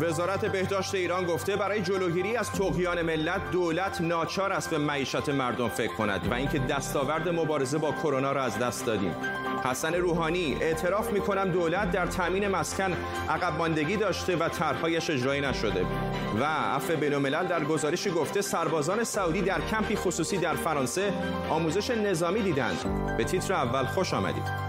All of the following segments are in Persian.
وزارت بهداشت ایران گفته برای جلوگیری از تقیان ملت دولت ناچار است به معیشت مردم فکر کند و اینکه دستاورد مبارزه با کرونا را از دست دادیم. حسن روحانی اعتراف می کنم دولت در تامین مسکن عقب ماندگی داشته و طرحهایش اجرایی نشده. و عفو بین‌الملل در گزارشی گفته سربازان سعودی در کمپی خصوصی در فرانسه آموزش نظامی دیدند. به تیتر اول خوش آمدید.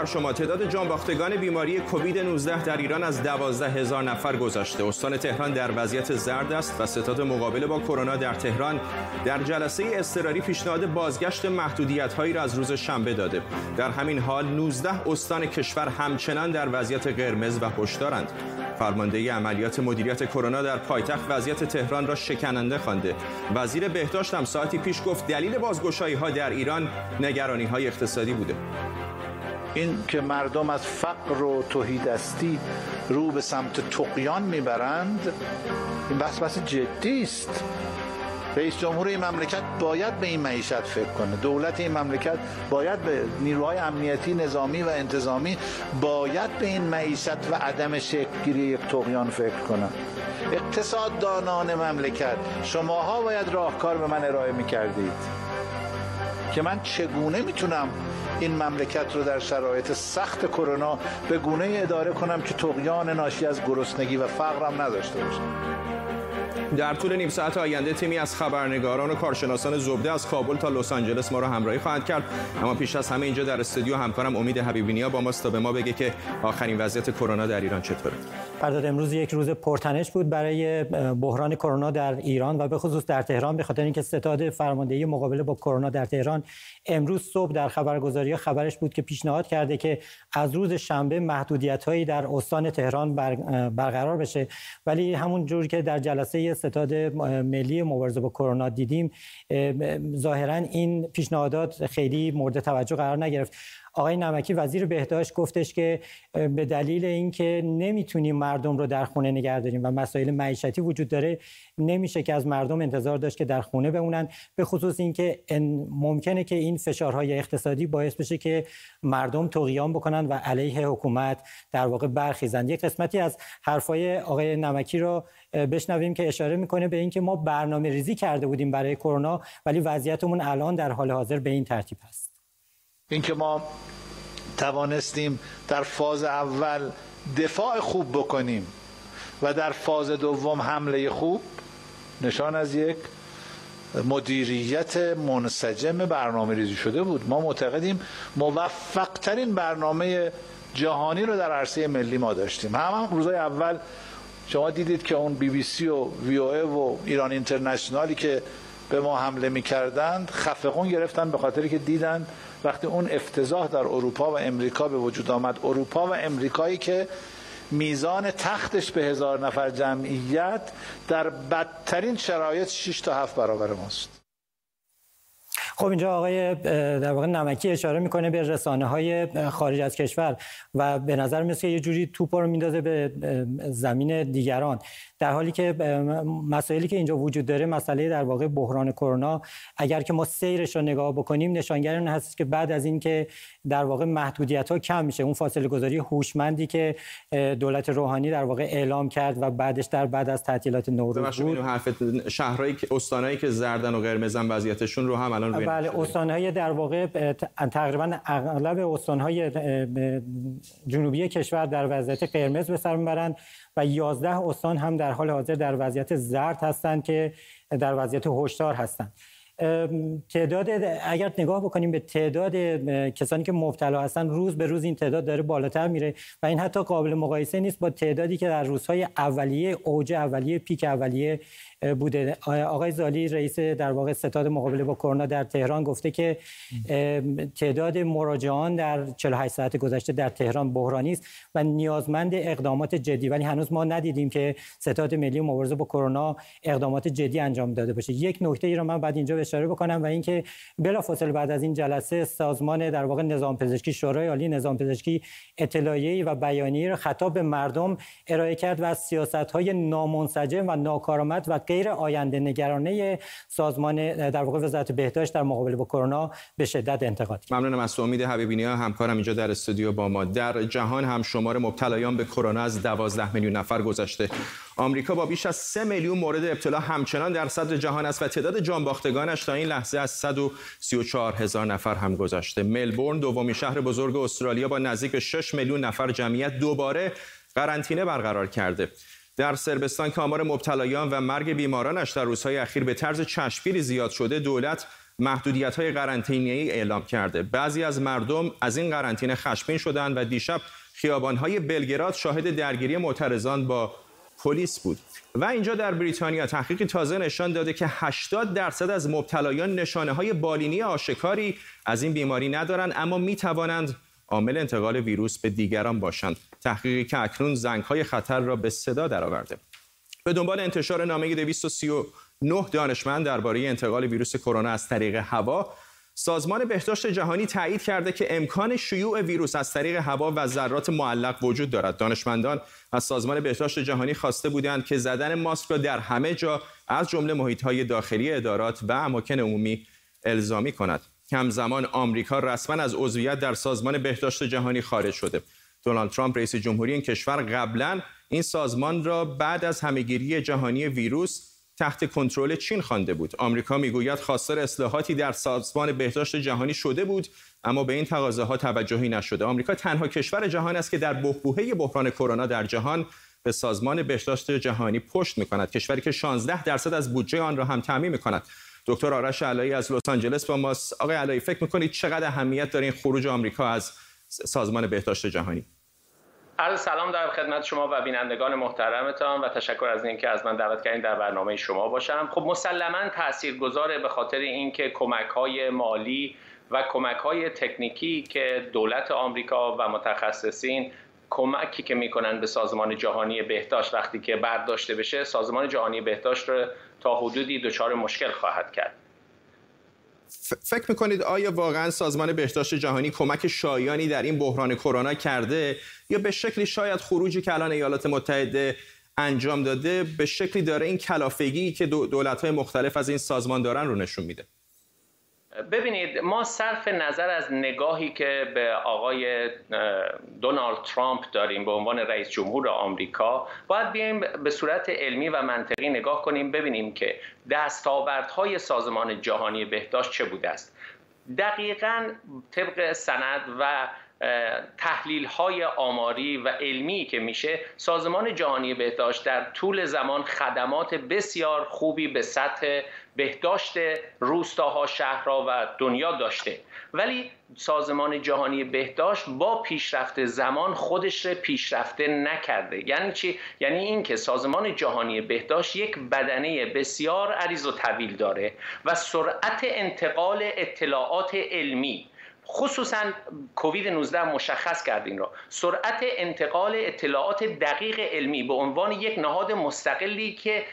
بر شما تعداد جانباختگان بیماری کووید 19 در ایران از 12 هزار نفر گذشته. استان تهران در وضعیت زرد است و ستاد مقابله با کرونا در تهران در جلسه اضطراری پیشنهاد بازگشت محدودیت هایی را از روز شنبه داده. در همین حال 19 استان کشور همچنان در وضعیت قرمز و هشدارند فرمانده عملیات مدیریت کرونا در پایتخت وضعیت تهران را شکننده خوانده. وزیر بهداشت هم ساعتی پیش گفت دلیل بازگشایی ها در ایران نگرانی های اقتصادی بوده. این که مردم از فقر و توهیدستی رو به سمت تقیان می‌برند این بحث بحث جدی است. رئیس جمهور این مملکت باید به این معیشت فکر کنه. دولت این مملکت باید به نیروهای امنیتی نظامی و انتظامی باید به این معیشت و عدم شکلگیری یک تقیان فکر کنه. اقتصاد دانان مملکت شماها باید راهکار به من ارائه می‌کردید. که من چگونه می‌تونم این مملکت رو در شرایط سخت کرونا به گونه اداره کنم که تقیان ناشی از گرسنگی و فقرم نداشته باشم. در طول نیم ساعت آینده تیمی از خبرنگاران و کارشناسان زبده از کابل تا لس آنجلس ما را همراهی خواهد کرد. اما پیش از همه اینجا در استودیو همکارم امید حبیبینیا با ماست تا به ما بگه که آخرین وضعیت کرونا در ایران چطوره. فرداد امروز یک روز پرتنش بود برای بحران کرونا در ایران و به خصوص در تهران به خاطر اینکه ستاد فرماندهی مقابله با کرونا در تهران امروز صبح در خبرگزاری خبرش بود که پیشنهاد کرده که از روز شنبه محدودیت هایی در استان تهران برقرار بشه. ولی همون جور که در جلسه ستاد ملی مبارزه با کرونا دیدیم ظاهرا این پیشنهادات خیلی مورد توجه قرار نگرفت. آقای نمکی وزیر بهداشت گفتش که به دلیل اینکه نمی‌تونیم مردم رو در خونه نگه داریم و مسائل معیشتی وجود داره نمیشه که از مردم انتظار داشت که در خونه بمونن. به خصوص اینکه ممکنه که این فشارهای اقتصادی باعث بشه که مردم توقیان بکنن و علیه حکومت در واقع برخیزند یک قسمتی از حرفای آقای نمکی رو بشنویم که اشاره می‌کنه به اینکه ما برنامه ریزی کرده بودیم برای کرونا ولی وضعیتمون الان در حال حاضر به این ترتیب هست اینکه ما توانستیم در فاز اول دفاع خوب بکنیم و در فاز دوم حمله خوب نشان از یک مدیریت منسجم برنامه ریزی شده بود. ما معتقدیم موفق ترین برنامه جهانی رو در عرصه ملی ما داشتیم. هم, هم روزای اول شما دیدید که اون بی بی سی و وی او و ایران اینترنشنالی که به ما حمله می‌کردند خفقون گرفتن به خاطری که دیدند وقتی اون افتضاح در اروپا و امریکا به وجود آمد اروپا و امریکایی که میزان تختش به هزار نفر جمعیت در بدترین شرایط 6 تا 7 برابر ماست. خب اینجا آقای در واقع نمکی اشاره می‌کنه به رسانه های خارج از کشور و به نظر مثل یه جوری توپ رو میندازه به زمین دیگران. در حالی که مسائلی که اینجا وجود داره مسئله در واقع بحران کرونا اگر که ما سیرش رو نگاه بکنیم نشانگر این هست که بعد از اینکه در واقع محدودیت ها کم میشه. اون فاصله گذاری هوشمندی که دولت روحانی در واقع اعلام کرد و بعدش در بعد از تعطیلات نوروز بود. حرف شهرهایی که استانایی که زردن و قرمزن وضعیتشون رو هم الان بله استانهای در واقع تقریبا اغلب استانهای جنوبی کشور در وضعیت قرمز به سر می‌برند و 11 استان هم در حال حاضر در وضعیت زرد هستند که در وضعیت هشدار هستند. تعداد اگر نگاه بکنیم به تعداد کسانی که مبتلا هستن روز به روز این تعداد داره بالاتر میره و این حتی قابل مقایسه نیست با تعدادی که در روزهای اولیه اوج اولیه پیک اولیه بوده. آقای زالی رئیس در واقع ستاد مقابله با کرونا در تهران گفته که تعداد مراجعان در 48 ساعت گذشته در تهران بحرانی است و نیازمند اقدامات جدی. ولی هنوز ما ندیدیم که ستاد ملی مبارزه با کرونا اقدامات جدی انجام داده باشه. یک نکته ای رو من بعد اینجا اشاره بکنم و اینکه بلافاصله بعد از این جلسه سازمان در واقع نظام پزشکی شورای عالی نظام پزشکی اطلاعیه‌ای و بیانیه‌ای را خطاب به مردم ارائه کرد و سیاست‌های نامنسجم و ناکارآمد و غیر آینده نگرانه سازمان در واقع وزارت بهداشت در مقابله با کرونا به شدت انتقاد کرد. ممنونم از امید حبیبی همکارم اینجا در استودیو با ما. در جهان هم شمار مبتلایان به کرونا از 12 میلیون نفر گذشته. آمریکا با بیش از 3 میلیون مورد ابتلا همچنان در صدر جهان است و تعداد جانباختگانش تا این لحظه از 134 هزار نفر هم گذشته. ملبورن دومین شهر بزرگ استرالیا با نزدیک به 6 میلیون نفر جمعیت دوباره قرنطینه برقرار کرده. در سربستان که آمار مبتلایان و مرگ بیمارانش در روزهای اخیر به طرز چشمگیری زیاد شده دولت محدودیت های قرنطینه‌ای اعلام کرده. بعضی از مردم از این قرنطینه خشمگین شدند و دیشب خیابان‌های بلگراد شاهد درگیری معترضان با پلیس بود. و اینجا در بریتانیا تحقیقی تازه نشان داده که 80 درصد از مبتلایان نشانه های بالینی آشکاری از این بیماری ندارند اما می توانند عامل انتقال ویروس به دیگران باشند تحقیقی که اکنون زنگ های خطر را به صدا درآورده به دنبال انتشار نامه 239 دانشمند درباره انتقال ویروس کرونا از طریق هوا سازمان بهداشت جهانی تایید کرده که امکان شیوع ویروس از طریق هوا و ذرات معلق وجود دارد. دانشمندان از سازمان بهداشت جهانی خواسته بودند که زدن ماسک را در همه جا از جمله محیط‌های داخلی ادارات و اماکن عمومی الزامی کند. همزمان آمریکا رسما از عضویت در سازمان بهداشت جهانی خارج شده. دونالد ترامپ رئیس جمهوری این کشور قبلا این سازمان را بعد از همهگیری جهانی ویروس تحت کنترل چین خوانده بود. آمریکا می‌گوید خواستار اصلاحاتی در سازمان بهداشت جهانی شده بود اما به این تقاضاها توجهی نشده. آمریکا تنها کشور جهان است که در بحبوحه بحران کرونا در جهان به سازمان بهداشت جهانی پشت می کند کشوری که 16 درصد از بودجه آن را هم تعمین می کند دکتر آرش علایی از لس آنجلس با ماست. آقای علایی فکر می‌کنید چقدر اهمیت داره این خروج آمریکا از سازمان بهداشت جهانی؟ عرض سلام دارم خدمت شما و بینندگان محترمتان و تشکر از اینکه از من دعوت کردین در برنامه شما باشم. خب مسلما تاثیرگذاره به خاطر اینکه کمک های مالی و کمک های تکنیکی که دولت آمریکا و متخصصین کمکی که می‌کنن به سازمان جهانی بهداشت وقتی که برداشته بشه سازمان جهانی بهداشت رو تا حدودی دچار مشکل خواهد کرد. فکر می‌کنید آیا واقعا سازمان بهداشت جهانی کمک شایانی در این بحران کرونا کرده یا به شکلی شاید خروجی که الان ایالات متحده انجام داده به شکلی داره این کلافگی که دولت‌های مختلف از این سازمان دارن رو نشون میده؟ ببینید ما صرف نظر از نگاهی که به آقای دونالد ترامپ داریم به عنوان رئیس جمهور آمریکا باید بیایم به صورت علمی و منطقی نگاه کنیم ببینیم که دستاوردهای سازمان جهانی بهداشت چه بوده است. دقیقا طبق سند و تحلیل های آماری و علمی که میشه سازمان جهانی بهداشت در طول زمان خدمات بسیار خوبی به سطح بهداشت روستاها شهرها و دنیا داشته. ولی سازمان جهانی بهداشت با پیشرفت زمان خودش رو پیشرفته نکرده. یعنی چی؟ یعنی اینکه سازمان جهانی بهداشت یک بدنه بسیار عریض و طویل داره و سرعت انتقال اطلاعات علمی خصوصا کووید 19 مشخص کرد این را. سرعت انتقال اطلاعات دقیق علمی به عنوان یک نهاد مستقلی که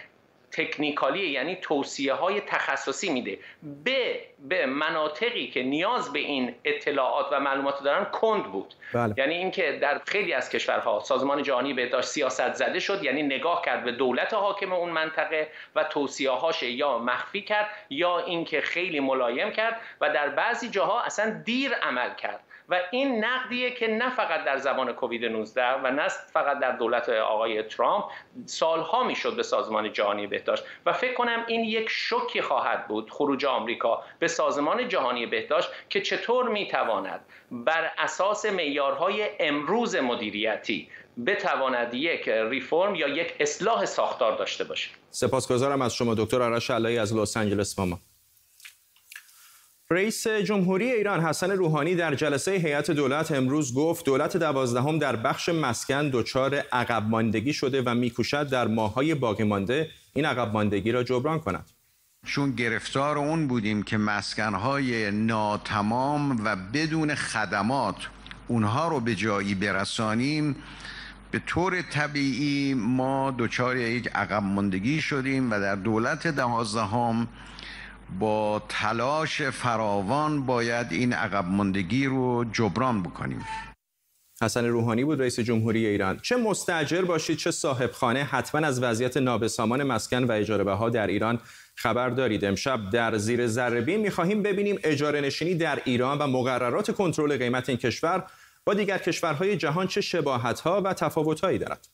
تکنیکالی یعنی توصیه های تخصصی میده. به به مناطقی که نیاز به این اطلاعات و معلومات دارن کند بود. بله. یعنی اینکه در خیلی از کشورها سازمان جهانی بهداشت سیاست زده شد یعنی نگاه کرد به دولت حاکم اون منطقه و توصیه هاش یا مخفی کرد یا اینکه خیلی ملایم کرد و در بعضی جاها اصلا دیر عمل کرد. و این نقدیه که نه فقط در زمان کووید 19 و نه فقط در دولت آقای ترامپ سالها می‌شد به سازمان جهانی بهداشت. و فکر کنم این یک شوکی خواهد بود خروج آمریکا به سازمان جهانی بهداشت که چطور می‌تواند بر اساس معیارهای امروز مدیریتی بتواند یک ریفرم یا یک اصلاح ساختار داشته باشه. سپاسگزارم از شما دکتر آرش علایی از لس آنجلس ما رئیس جمهوری ایران حسن روحانی در جلسه هیئت دولت امروز گفت دولت دوازدهم در بخش مسکن دچار عقب ماندگی شده و میکوشد در ماههای باقی مانده این عقب ماندگی را جبران کند. چون گرفتار اون بودیم که مسکنهای ناتمام و بدون خدمات اونها رو به جایی برسانیم به طور طبیعی ما دچار یک عقب ماندگی شدیم و در دولت دوازدهم با تلاش فراوان باید این عقب ماندگی رو جبران بکنیم. حسن روحانی بود رئیس جمهوری ایران. چه مستاجر باشید چه صاحب خانه حتما از وضعیت نابسامان مسکن و اجاره بها در ایران خبر دارید. امشب در زیر ذره می‌خواهیم ببینیم اجاره نشینی در ایران و مقررات کنترل قیمت این کشور با دیگر کشورهای جهان چه شباهت‌ها و تفاوت‌هایی دارد.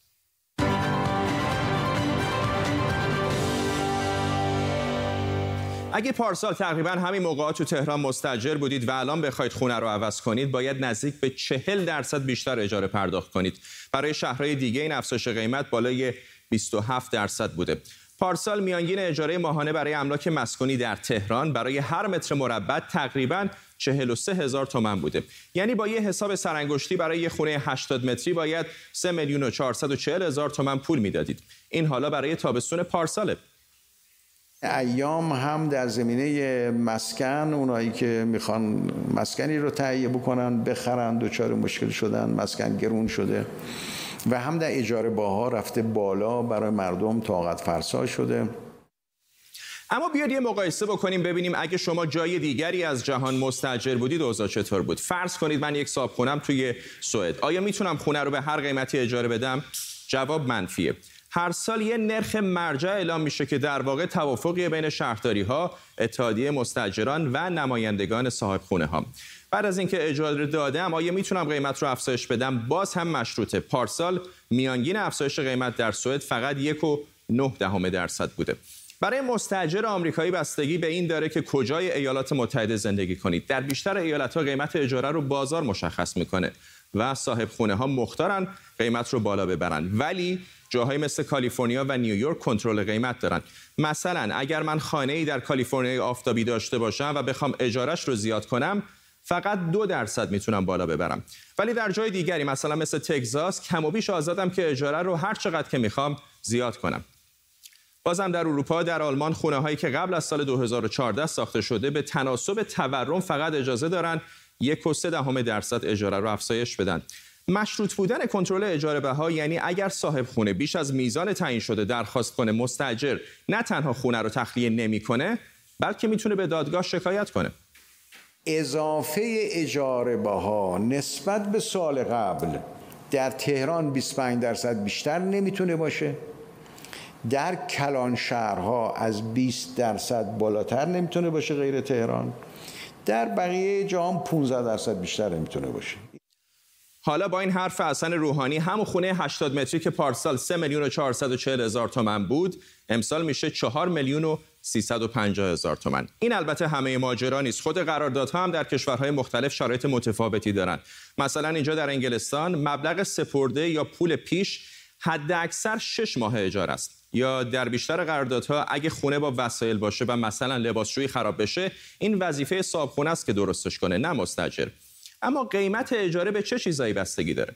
اگه پارسال تقریبا همین موقع تو تهران مستجر بودید و الان بخواید خونه رو عوض کنید باید نزدیک به چهل درصد بیشتر اجاره پرداخت کنید. برای شهرهای دیگه این افزایش قیمت بالای 27 درصد بوده. پارسال میانگین اجاره ماهانه برای املاک مسکونی در تهران برای هر متر مربع تقریبا 43 هزار تومن بوده. یعنی با یه حساب سرانگشتی برای یه خونه 80 متری باید 3 میلیون و 440 هزار تومن پول می‌دادید. این حالا برای تابستون پارساله. ایام هم در زمینه مسکن اونایی که می‌خوان مسکنی رو تهیه بکنن بخرن دچار مشکل شدن مسکن گرون شده. و هم در اجاره باها رفته بالا برای مردم طاقت فرسا شده. اما بیاد یه مقایسه بکنیم ببینیم اگه شما جای دیگری از جهان مستجر بودید اوضاع چطور بود؟ فرض کنید من یک صاحب خونم توی سوئد. آیا می‌تونم خونه رو به هر قیمتی اجاره بدم؟ جواب منفیه. هر سال یه نرخ مرجع اعلام میشه که در واقع توافقی بین شهرداری ها، اتحادیه مستاجران و نمایندگان صاحب خونه ها. بعد از اینکه اجاره دادم آیا می‌تونم قیمت رو افزایش بدم؟ باز هم مشروطه. پارسال میانگین افزایش قیمت در سوئد فقط یک و نه دهم درصد بوده. برای مستاجر آمریکایی بستگی به این داره که کجای ایالات متحده زندگی کنید. در بیشتر ایالت ها قیمت اجاره رو بازار مشخص می‌کنه و صاحب خونه ها مختارن قیمت رو بالا ببرن. ولی جاهای مثل کالیفرنیا و نیویورک کنترل قیمت دارن مثلا اگر من خانه ای در کالیفرنیا آفتابی داشته باشم و بخوام اجارش رو زیاد کنم فقط دو درصد می‌تونم بالا ببرم. ولی در جای دیگری مثلا مثل تگزاس کم و بیش آزادم که اجاره رو هر چقدر که می‌خوام زیاد کنم. بازم در اروپا در آلمان خونه هایی که قبل از سال 2014 ساخته شده به تناسب تورم فقط اجازه دارن یک و سه دهم درصد اجاره رو افزایش بدن. مشروط بودن کنترل اجاره بها یعنی اگر صاحب خونه بیش از میزان تعیین شده درخواست کنه مستاجر نه تنها خونه رو تخلیه نمی‌کنه بلکه می‌تونه به دادگاه شکایت کنه. اضافه اجاره بها نسبت به سال قبل در تهران 25 درصد بیشتر نمی‌تونه باشه. در کلان شهرها از 20 درصد بالاتر نمی‌تونه باشه غیر تهران. در بقیه جام 15 درصد بیشتر نمی‌تونه باشه. حالا با این حرف حسن روحانی همون خونه 80 متری که پارسال 3 میلیون و 440 هزار تومن بود امسال میشه 4 میلیون و 350 هزار تومن. این البته همه ماجرا نیست. خود قراردادها هم در کشورهای مختلف شرایط متفاوتی دارن. مثلا اینجا در انگلستان مبلغ سپرده یا پول پیش حد اکثر 6 ماه اجاره است. یا در بیشتر قراردادها اگه خونه با وسایل باشه و مثلا لباسشویی خراب بشه این وظیفه صاحب خونه است که درستش کنه نه مستاجر. اما قیمت اجاره به چه چیزایی بستگی داره؟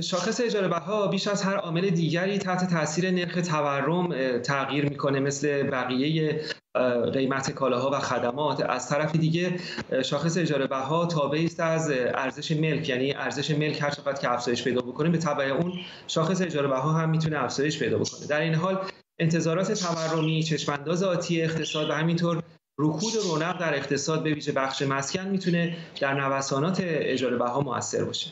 شاخص اجاره بها بیش از هر عامل دیگری تحت تاثیر نرخ تورم تغییر می‌کنه مثل بقیه قیمت کالاها و خدمات. از طرف دیگه شاخص اجاره بها تابعی است از ارزش ملک. یعنی ارزش ملک هر چقدر که افزایش پیدا بکنه به تبع اون شاخص اجاره بها هم می‌تونه افزایش پیدا بکنه. در این حال انتظارات تورمی چشمانداز آتی اقتصاد و همینطور رکود رونق در اقتصاد به ویژه بخش مسکن می‌تونه در نوسانات اجاره بها موثر باشه.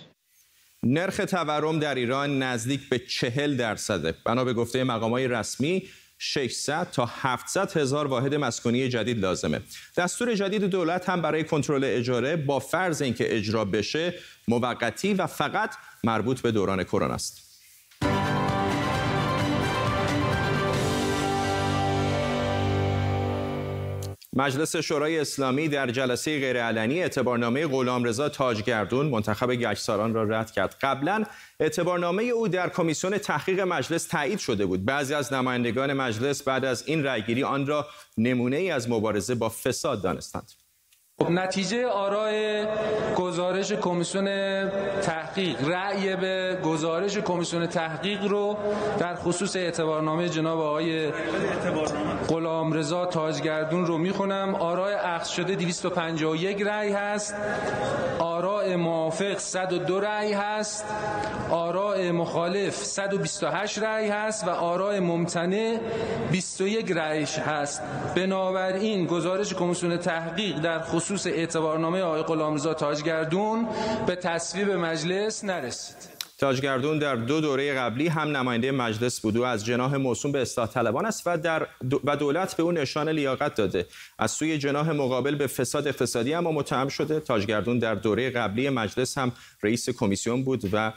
نرخ تورم در ایران نزدیک به چهل درصده. بنا به گفته مقامات رسمی 600 تا 700 هزار واحد مسکونی جدید لازمه. دستور جدید دولت هم برای کنترل اجاره با فرض اینکه اجرا بشه موقتی و فقط مربوط به دوران کرونا است. مجلس شورای اسلامی در جلسه غیرعلنی اعتبارنامه غلامرضا تاجگردون منتخب گشتساران را رد کرد. قبلا اعتبارنامه او در کمیسیون تحقیق مجلس تایید شده بود. بعضی از نمایندگان مجلس بعد از این رأیگیری آن را نمونه ای از مبارزه با فساد دانستند. نتیجه آرای گزارش کمیسیون تحقیق رأی به گزارش کمیسیون تحقیق رو در خصوص اعتبارنامه جناب آقای غلامرضا تاجگردون رو می‌خونم. آرای اخذ شده 251 رأی هست. آرای موافق 102 رأی هست. آرای مخالف 128 رأی هست و آرای ممتنع 21 رأی هست. بنابراین گزارش کمیسیون تحقیق در خصوص خصوص اعتبارنامه آقای غلامرضا تاجگردون به تصویب مجلس نرسید. تاجگردون در دو دوره قبلی هم نماینده مجلس بود. و از جناح موسوم به اصلاح طلبان است و, در و دولت به او نشان لیاقت داده. از سوی جناح مقابل به فساد اقتصادی اما متهم شده. تاجگردون در دوره قبلی مجلس هم رئیس کمیسیون بود و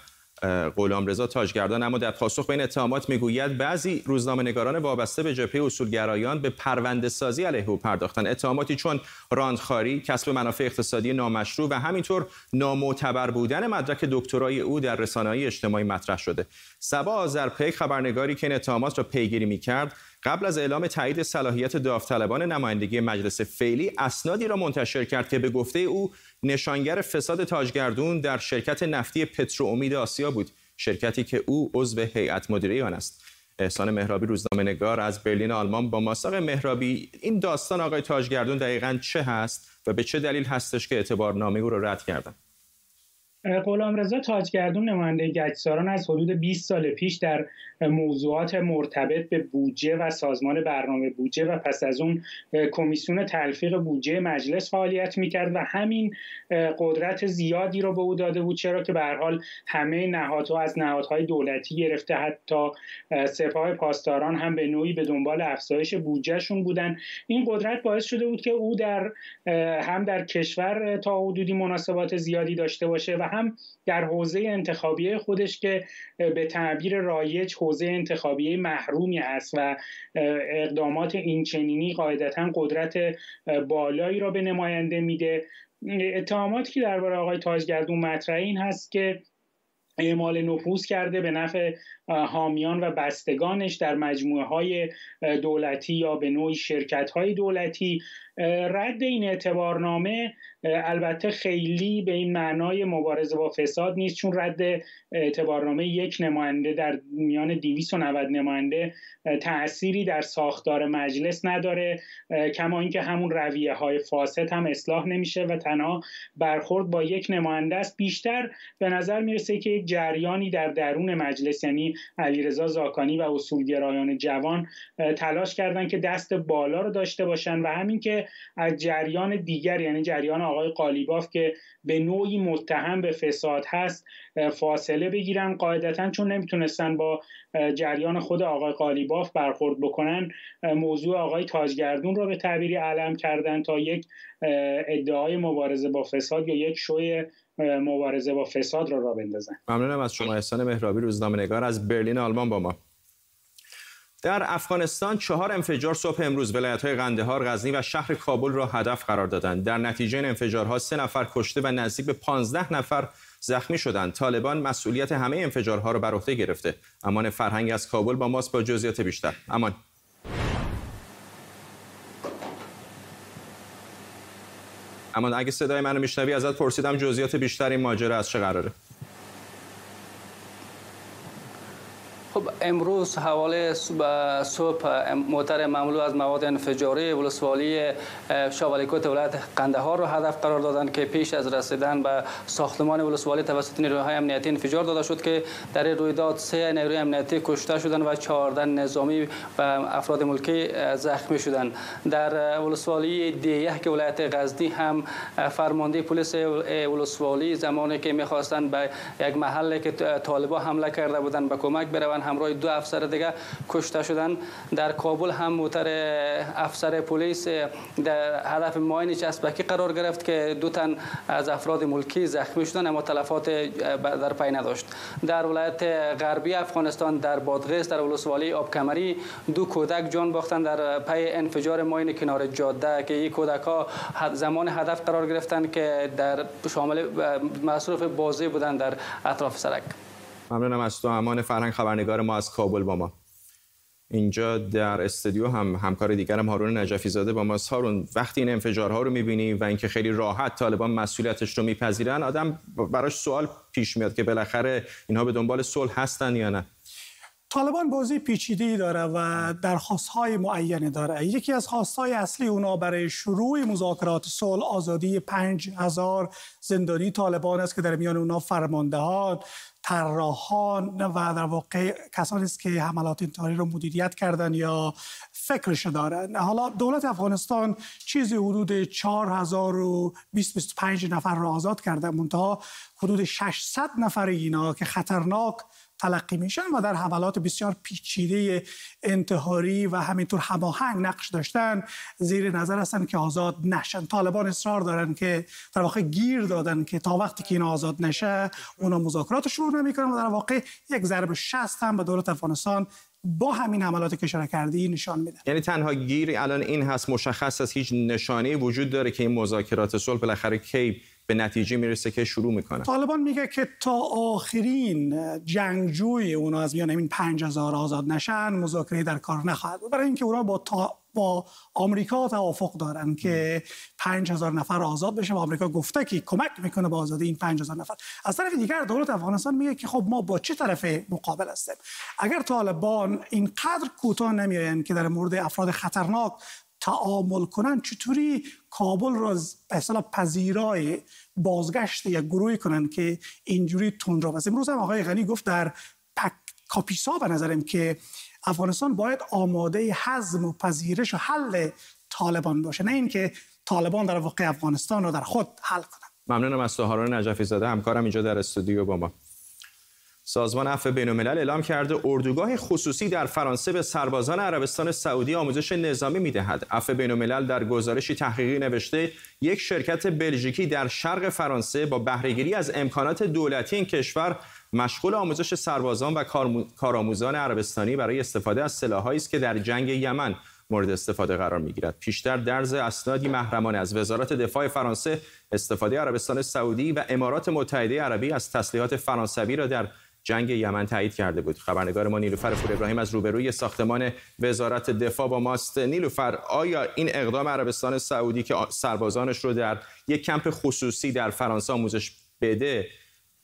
رضا تاجگردان اما در پاسخ به این اتهامات می‌گوید بعضی روزنامه‌نگاران وابسته به جبهه اصولگرایان به پرونده سازی علیه او پرداختن اتهاماتی چون راندخاری کسب منافع اقتصادی نامشروع و همینطور نامعتبر بودن مدرک دکترای او در رسانه‌های اجتماعی مطرح شده. سبا آذرپیک خبرنگاری که این اتهامات را پیگیری می‌کرد قبل از اعلام تایید صلاحیت داوطلبان نمایندگی مجلس فعلی اسنادی را منتشر کرد که به گفته او نشانگر فساد تاجگردون در شرکت نفتی پترو امید آسیا بود شرکتی که او عضو هیئت مدیره آن است. احسان مهرابی روزنامه نگار از برلین آلمان با ماساق مهرابی این داستان آقای تاجگردون دقیقا چه هست و به چه دلیل هستش که اعتبارنامه او را رد کردن؟ غلامرضا تاجگردون نماینده گچساران از حدود 20 سال پیش در موضوعات مرتبط به بودجه و سازمان برنامه بودجه و پس از اون کمیسیون تلفیق بودجه مجلس فعالیت می‌کرد و همین قدرت زیادی رو به او داده بود چرا که به حال همه نهادها از نهادهای دولتی گرفته حتی سپاه پاسداران هم به نوعی به دنبال افزایش بودجهشون بودن. این قدرت باعث شده بود که او در هم در کشور تا حدودی مناسبات زیادی داشته باشه و هم در حوزه انتخابی خودش که به تعبیر رایج حوزه انتخابی محرومی است و اقدامات اینچنینی قاعدتا قدرت بالایی را به نماینده میده. اتهاماتی که درباره آقای تاجگردون مطرح این هست که اعمال نفوذ کرده به نفع حامیان و بستگانش در مجموعه های دولتی یا به نوعی شرکت های دولتی رد این اعتبارنامه البته خیلی به این معنای مبارزه با فساد نیست چون رد اعتبارنامه یک نماینده در میان 290 نماینده تأثیری در ساختار مجلس نداره کما اینکه همون رویه های فاسد هم اصلاح نمیشه و تنها برخورد با یک نماینده است. بیشتر به نظر می‌رسه که یک جریانی در درون مجلس یعنی علیرضا زاکانی و اصولگرایان جوان تلاش کردن که دست بالا رو داشته باشن و همین که از جریان دیگر یعنی جریان آقای قالیباف که به نوعی متهم به فساد هست فاصله بگیرن. قاعدتا چون نمی‌تونستن با جریان خود آقای قالیباف برخورد بکنن موضوع آقای تاجگردون را به تعبیری علم کردن تا یک ادعای مبارزه با فساد یا یک شوی مبارزه با فساد را را بندازن ممنونم از شما احسان مهرابی روزنامه نگار از برلین آلمان با ما در افغانستان چهار انفجار صبح امروز ولایت های قندهار، غزنی و شهر کابل را هدف قرار دادند. در نتیجه این انفجارها سه نفر کشته و نزدیک به 15 نفر زخمی شدند. طالبان مسئولیت همه انفجارها را بر عهده گرفته. امان فرهنگ از کابل با ماست با جزئیات بیشتر. امان اما اگه صدای منو میشنوی ازت پرسیدم جزئیات بیشتر این ماجرا از چه قراره؟ خب امروز حواله صبح موتر مملو از مواد انفجاری ولسوالی شاولیکوت ولایت قندهار رو هدف قرار دادن که پیش از رسیدن به ساختمان ولسوالی توسط نیروهای امنیتی انفجار داده شد که در این رویداد سه نیروی امنیتی کشته شدن و 14 نظامی و افراد ملکی زخمی شدن. در ولسوالی دیه که ولایت غزنی هم فرمانده پلیس ولسوالی زمانی که می‌خواستن به یک محله که طالبا حمله کرده بودن به کمک بروند. همراه دو افسر دیگه کشته شدن. در کابل هم موتر افسر پلیس در هدف ماین چسبکی قرار گرفت که دو تن از افراد ملکی زخمی شدن اما تلفات در پی نداشت. در ولایت غربی افغانستان در بادغیس در ولسوالی آبکمری دو کودک جان باختن در پی انفجار ماین کنار جاده که این کودک ها زمان هدف قرار گرفتن که در شامل مصروف بازی بودن در اطراف سرک. ممنونم از تو امان فرهنگ خبرنگار ما از کابل با ما. اینجا در استودیو هم همکار دیگرم هارون نجفی زاده با ماست هارون وقتی این انفجارها رو می‌بینی و اینکه خیلی راحت طالبان مسئولیتش رو میپذیرن آدم براش سوال پیش میاد که بالاخره اینها به دنبال صلح هستن یا نه. طالبان بازی پیچیده‌ای داره و درخواست‌های معینی داره. یکی از خواستهای اصلی اونا برای شروع مذاکرات صلح آزادی پنج هزار زندانی طالبان است که در میان اونا فرماندهان طراحان و در واقع کسانی است که حملات انتحاری رو مدیریت کردن یا فکرش دارن. حالا دولت افغانستان چیزی حدود 4025 نفر را آزاد کرده منتها حدود 600 نفر اینا که خطرناک تلقی میشن و در حملات بسیار پیچیده انتحاری و همینطور هماهنگ نقش داشتن زیر نظر هستن که آزاد نشن. طالبان اصرار دارن که در واقع گیر دادن که تا وقتی که این آزاد نشه اونا مذاکرات شروع نمی‌کنن و در واقع یک ضرب شست هم به دولت افغانستان با همین حملات که اشاره کردی نشان میده. یعنی تنها گیر الان این هست مشخص است هیچ نشانه وجود داره که این مذاکرات صلح بالاخره کی به نتیجه می‌رسه که شروع می‌کنه. طالبان میگه که تا آخرین جنگجوی اونا از میان این 5000 آزاد نشن مذاکره در کار نخواهد برای اینکه اونا با تا با آمریکا توافق دارن که 5000 نفر آزاد بشه و آمریکا گفته که کمک می‌کنه به آزادی این 5000 نفر. از طرف دیگر دولت افغانستان میگه که خب ما با چه طرف مقابل هستیم؟ اگر طالبان اینقدر کوتاه نمیاین که در مورد افراد خطرناک تعامل کنن چطوری کابل را به پذیرای بازگشت یک گروهی کنن که اینجوری تون را امروز هم آقای غنی گفت در پک کاپیسا به نظرم که افغانستان باید آماده حزم و پذیرش و حل طالبان باشه نه اینکه طالبان در واقع افغانستان رو در خود حل کنن. ممنونم از تو هارون نجفی زاده همکارم اینجا در استودیو با ما. سازمان عفو بین‌الملل اعلام کرده اردوگاه خصوصی در فرانسه به سربازان عربستان سعودی آموزش نظامی می‌دهد. عفو بین‌الملل در گزارشی تحقیقی نوشته یک شرکت بلژیکی در شرق فرانسه با بهرهگیری از امکانات دولتی این کشور مشغول آموزش سربازان و کارآموزان عربستانی برای استفاده از سلاحهایی است که در جنگ یمن مورد استفاده قرار می‌گیرد پیشتر درز اسنادی محرمانه از وزارت دفاع فرانسه استفاده عربستان سعودی و امارات متحده عربی از تسلیحات فرانسوی را در جنگ یمن تایید کرده بود. خبرنگار ما نیلوفر فور ابراهیم از روبروی ساختمان وزارت دفاع با ماست. نیلوفر آیا این اقدام عربستان سعودی که سربازانش رو در یک کمپ خصوصی در فرانسه آموزش بده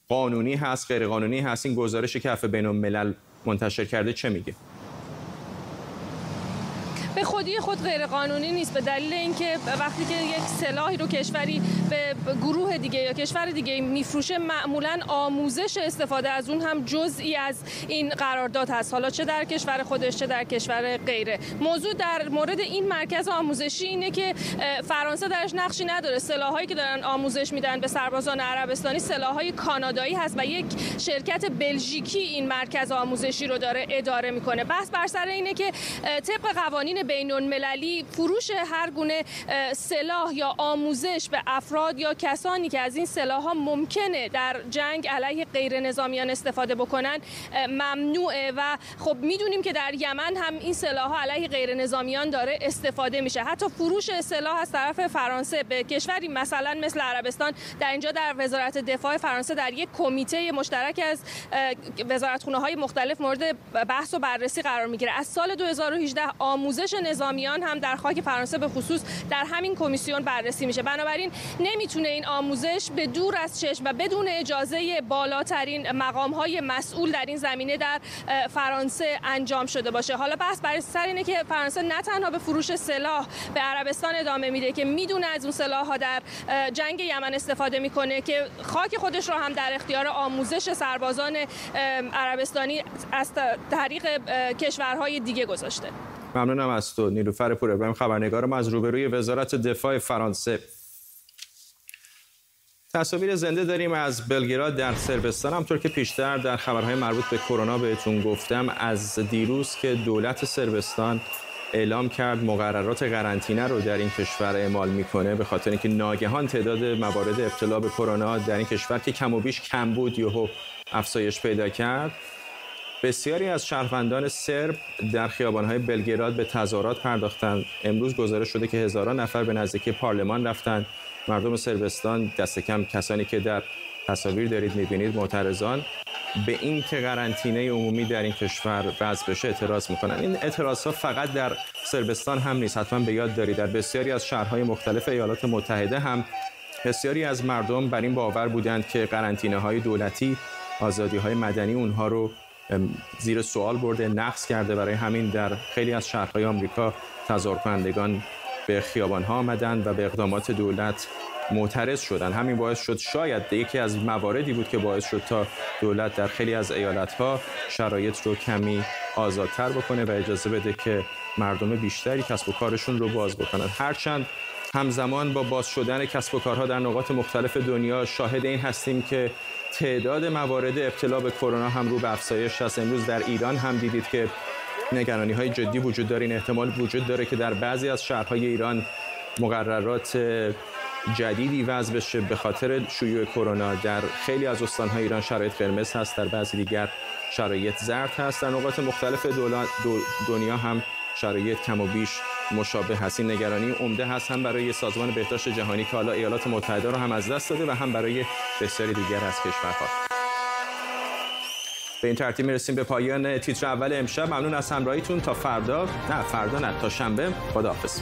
قانونی هست غیر قانونی هست؟ این گزارشی که بین الملل منتشر کرده چه میگه؟ خودی خود غیر قانونی نیست به دلیل اینکه وقتی که یک سلاحی رو کشوری به گروه دیگه یا کشور دیگه میفروشه معمولا آموزش استفاده از اون هم جزئی از این قرارداد هست. حالا چه در کشور خودش چه در کشور غیره. موضوع در مورد این مرکز آموزشی اینه که فرانسه درش نقشی نداره. سلاحایی که دارن آموزش میدن به سربازان عربستانی سلاحهای کانادایی هست و یک شرکت بلژیکی این مرکز آموزشی رو داره اداره می‌کنه. بحث بر سر اینه که طبق قوانین بین المللی فروش هر گونه سلاح یا آموزش به افراد یا کسانی که از این سلاح ها ممکنه در جنگ علیه غیر نظامیان استفاده بکنن ممنوعه و خب می‌دونیم که در یمن هم این سلاح ها علیه غیر نظامیان داره استفاده میشه. حتی فروش سلاح از طرف فرانسه به کشوری مثلا مثل عربستان در اینجا در وزارت دفاع فرانسه در یک کمیته مشترک از وزارتخونه های مختلف مورد بحث و بررسی قرار می‌گیره. از سال 2018 آموزش نظامیان هم در خاک فرانسه به خصوص در همین کمیسیون بررسی میشه. بنابراین نمی‌تونه این آموزش به دور از چشم و بدون اجازه بالاترین مقام های مسئول در این زمینه در فرانسه انجام شده باشه. حالا بحث برای سر اینه که فرانسه نه تنها به فروش سلاح به عربستان ادامه میده که می‌دونه از اون سلاح ها در جنگ یمن استفاده می‌کنه که خاک خودش رو هم در اختیار آموزش سربازان عربستانی از طریق کشورهای دیگه گذاشته. ممنونم از تو نیلوفر پور ابراهیم خبرنگار ما از روبروی وزارت دفاع فرانسه. تصاویر زنده داریم از بلگراد در سربستان همطور که پیشتر در خبرهای مربوط به کرونا بهتون گفتم از دیروز که دولت سربستان اعلام کرد مقررات قرنطینه رو در این کشور اعمال می‌کنه به خاطر اینکه ناگهان تعداد موارد ابتلا به کرونا در این کشور که کم و بیش کم بود یهو افزایش پیدا کرد. بسیاری از شهروندان سرب در خیابانهای بلگراد به تظاهرات پرداختند. امروز گزارش شده که هزاران نفر به نزدیکی پارلمان رفتند. مردم سربستان دست کم کسانی که در تصاویر دارید می‌بینید معترضان به این که قرنطینه عمومی در این کشور وضع بشه اعتراض می‌کنن این اعتراض ها فقط در سربستان هم نیست. حتما به یاد دارید. در بسیاری از شهرهای مختلف ایالات متحده هم بسیاری از مردم بر این باور بودند که قرنطینه های دولتی آزادی های مدنی اونها رو زیر سوال برده نقص کرده برای همین در خیلی از شهرهای آمریکا تظاهر کنندگان به خیابان ها آمدند و به اقدامات دولت معترض شدن. همین باعث شد شاید یکی از مواردی بود که باعث شد تا دولت در خیلی از ایالت ها شرایط رو کمی آزادتر بکنه و اجازه بده که مردم بیشتری کسب و کارشون رو باز بکنند هرچند همزمان با باز شدن کسب و کارها در نقاط مختلف دنیا شاهد این هستیم که تعداد موارد ابتلا به کرونا هم رو به افزایش هست امروز در ایران هم دیدید که نگرانی های جدی وجود داره. این احتمال وجود داره که در بعضی از شهرهای ایران مقررات جدیدی وضع بشه به خاطر شیوع کرونا. در خیلی از استانهای ایران شرایط قرمز هست در بعضی دیگر شرایط زرد هست. در نقاط مختلف دنیا هم شرایط کم و بیش مشابه هست این نگرانی عمده هست. هم برای سازمان بهداشت جهانی که حالا ایالات متحده رو هم از دست داده و هم برای بسیاری دیگر از کشورها. به این ترتیب می‌رسیم به پایان تیتر اول امشب. ممنون از همراهیتون. تا فردا. نه فردا نه تا شنبه. خداحافظ.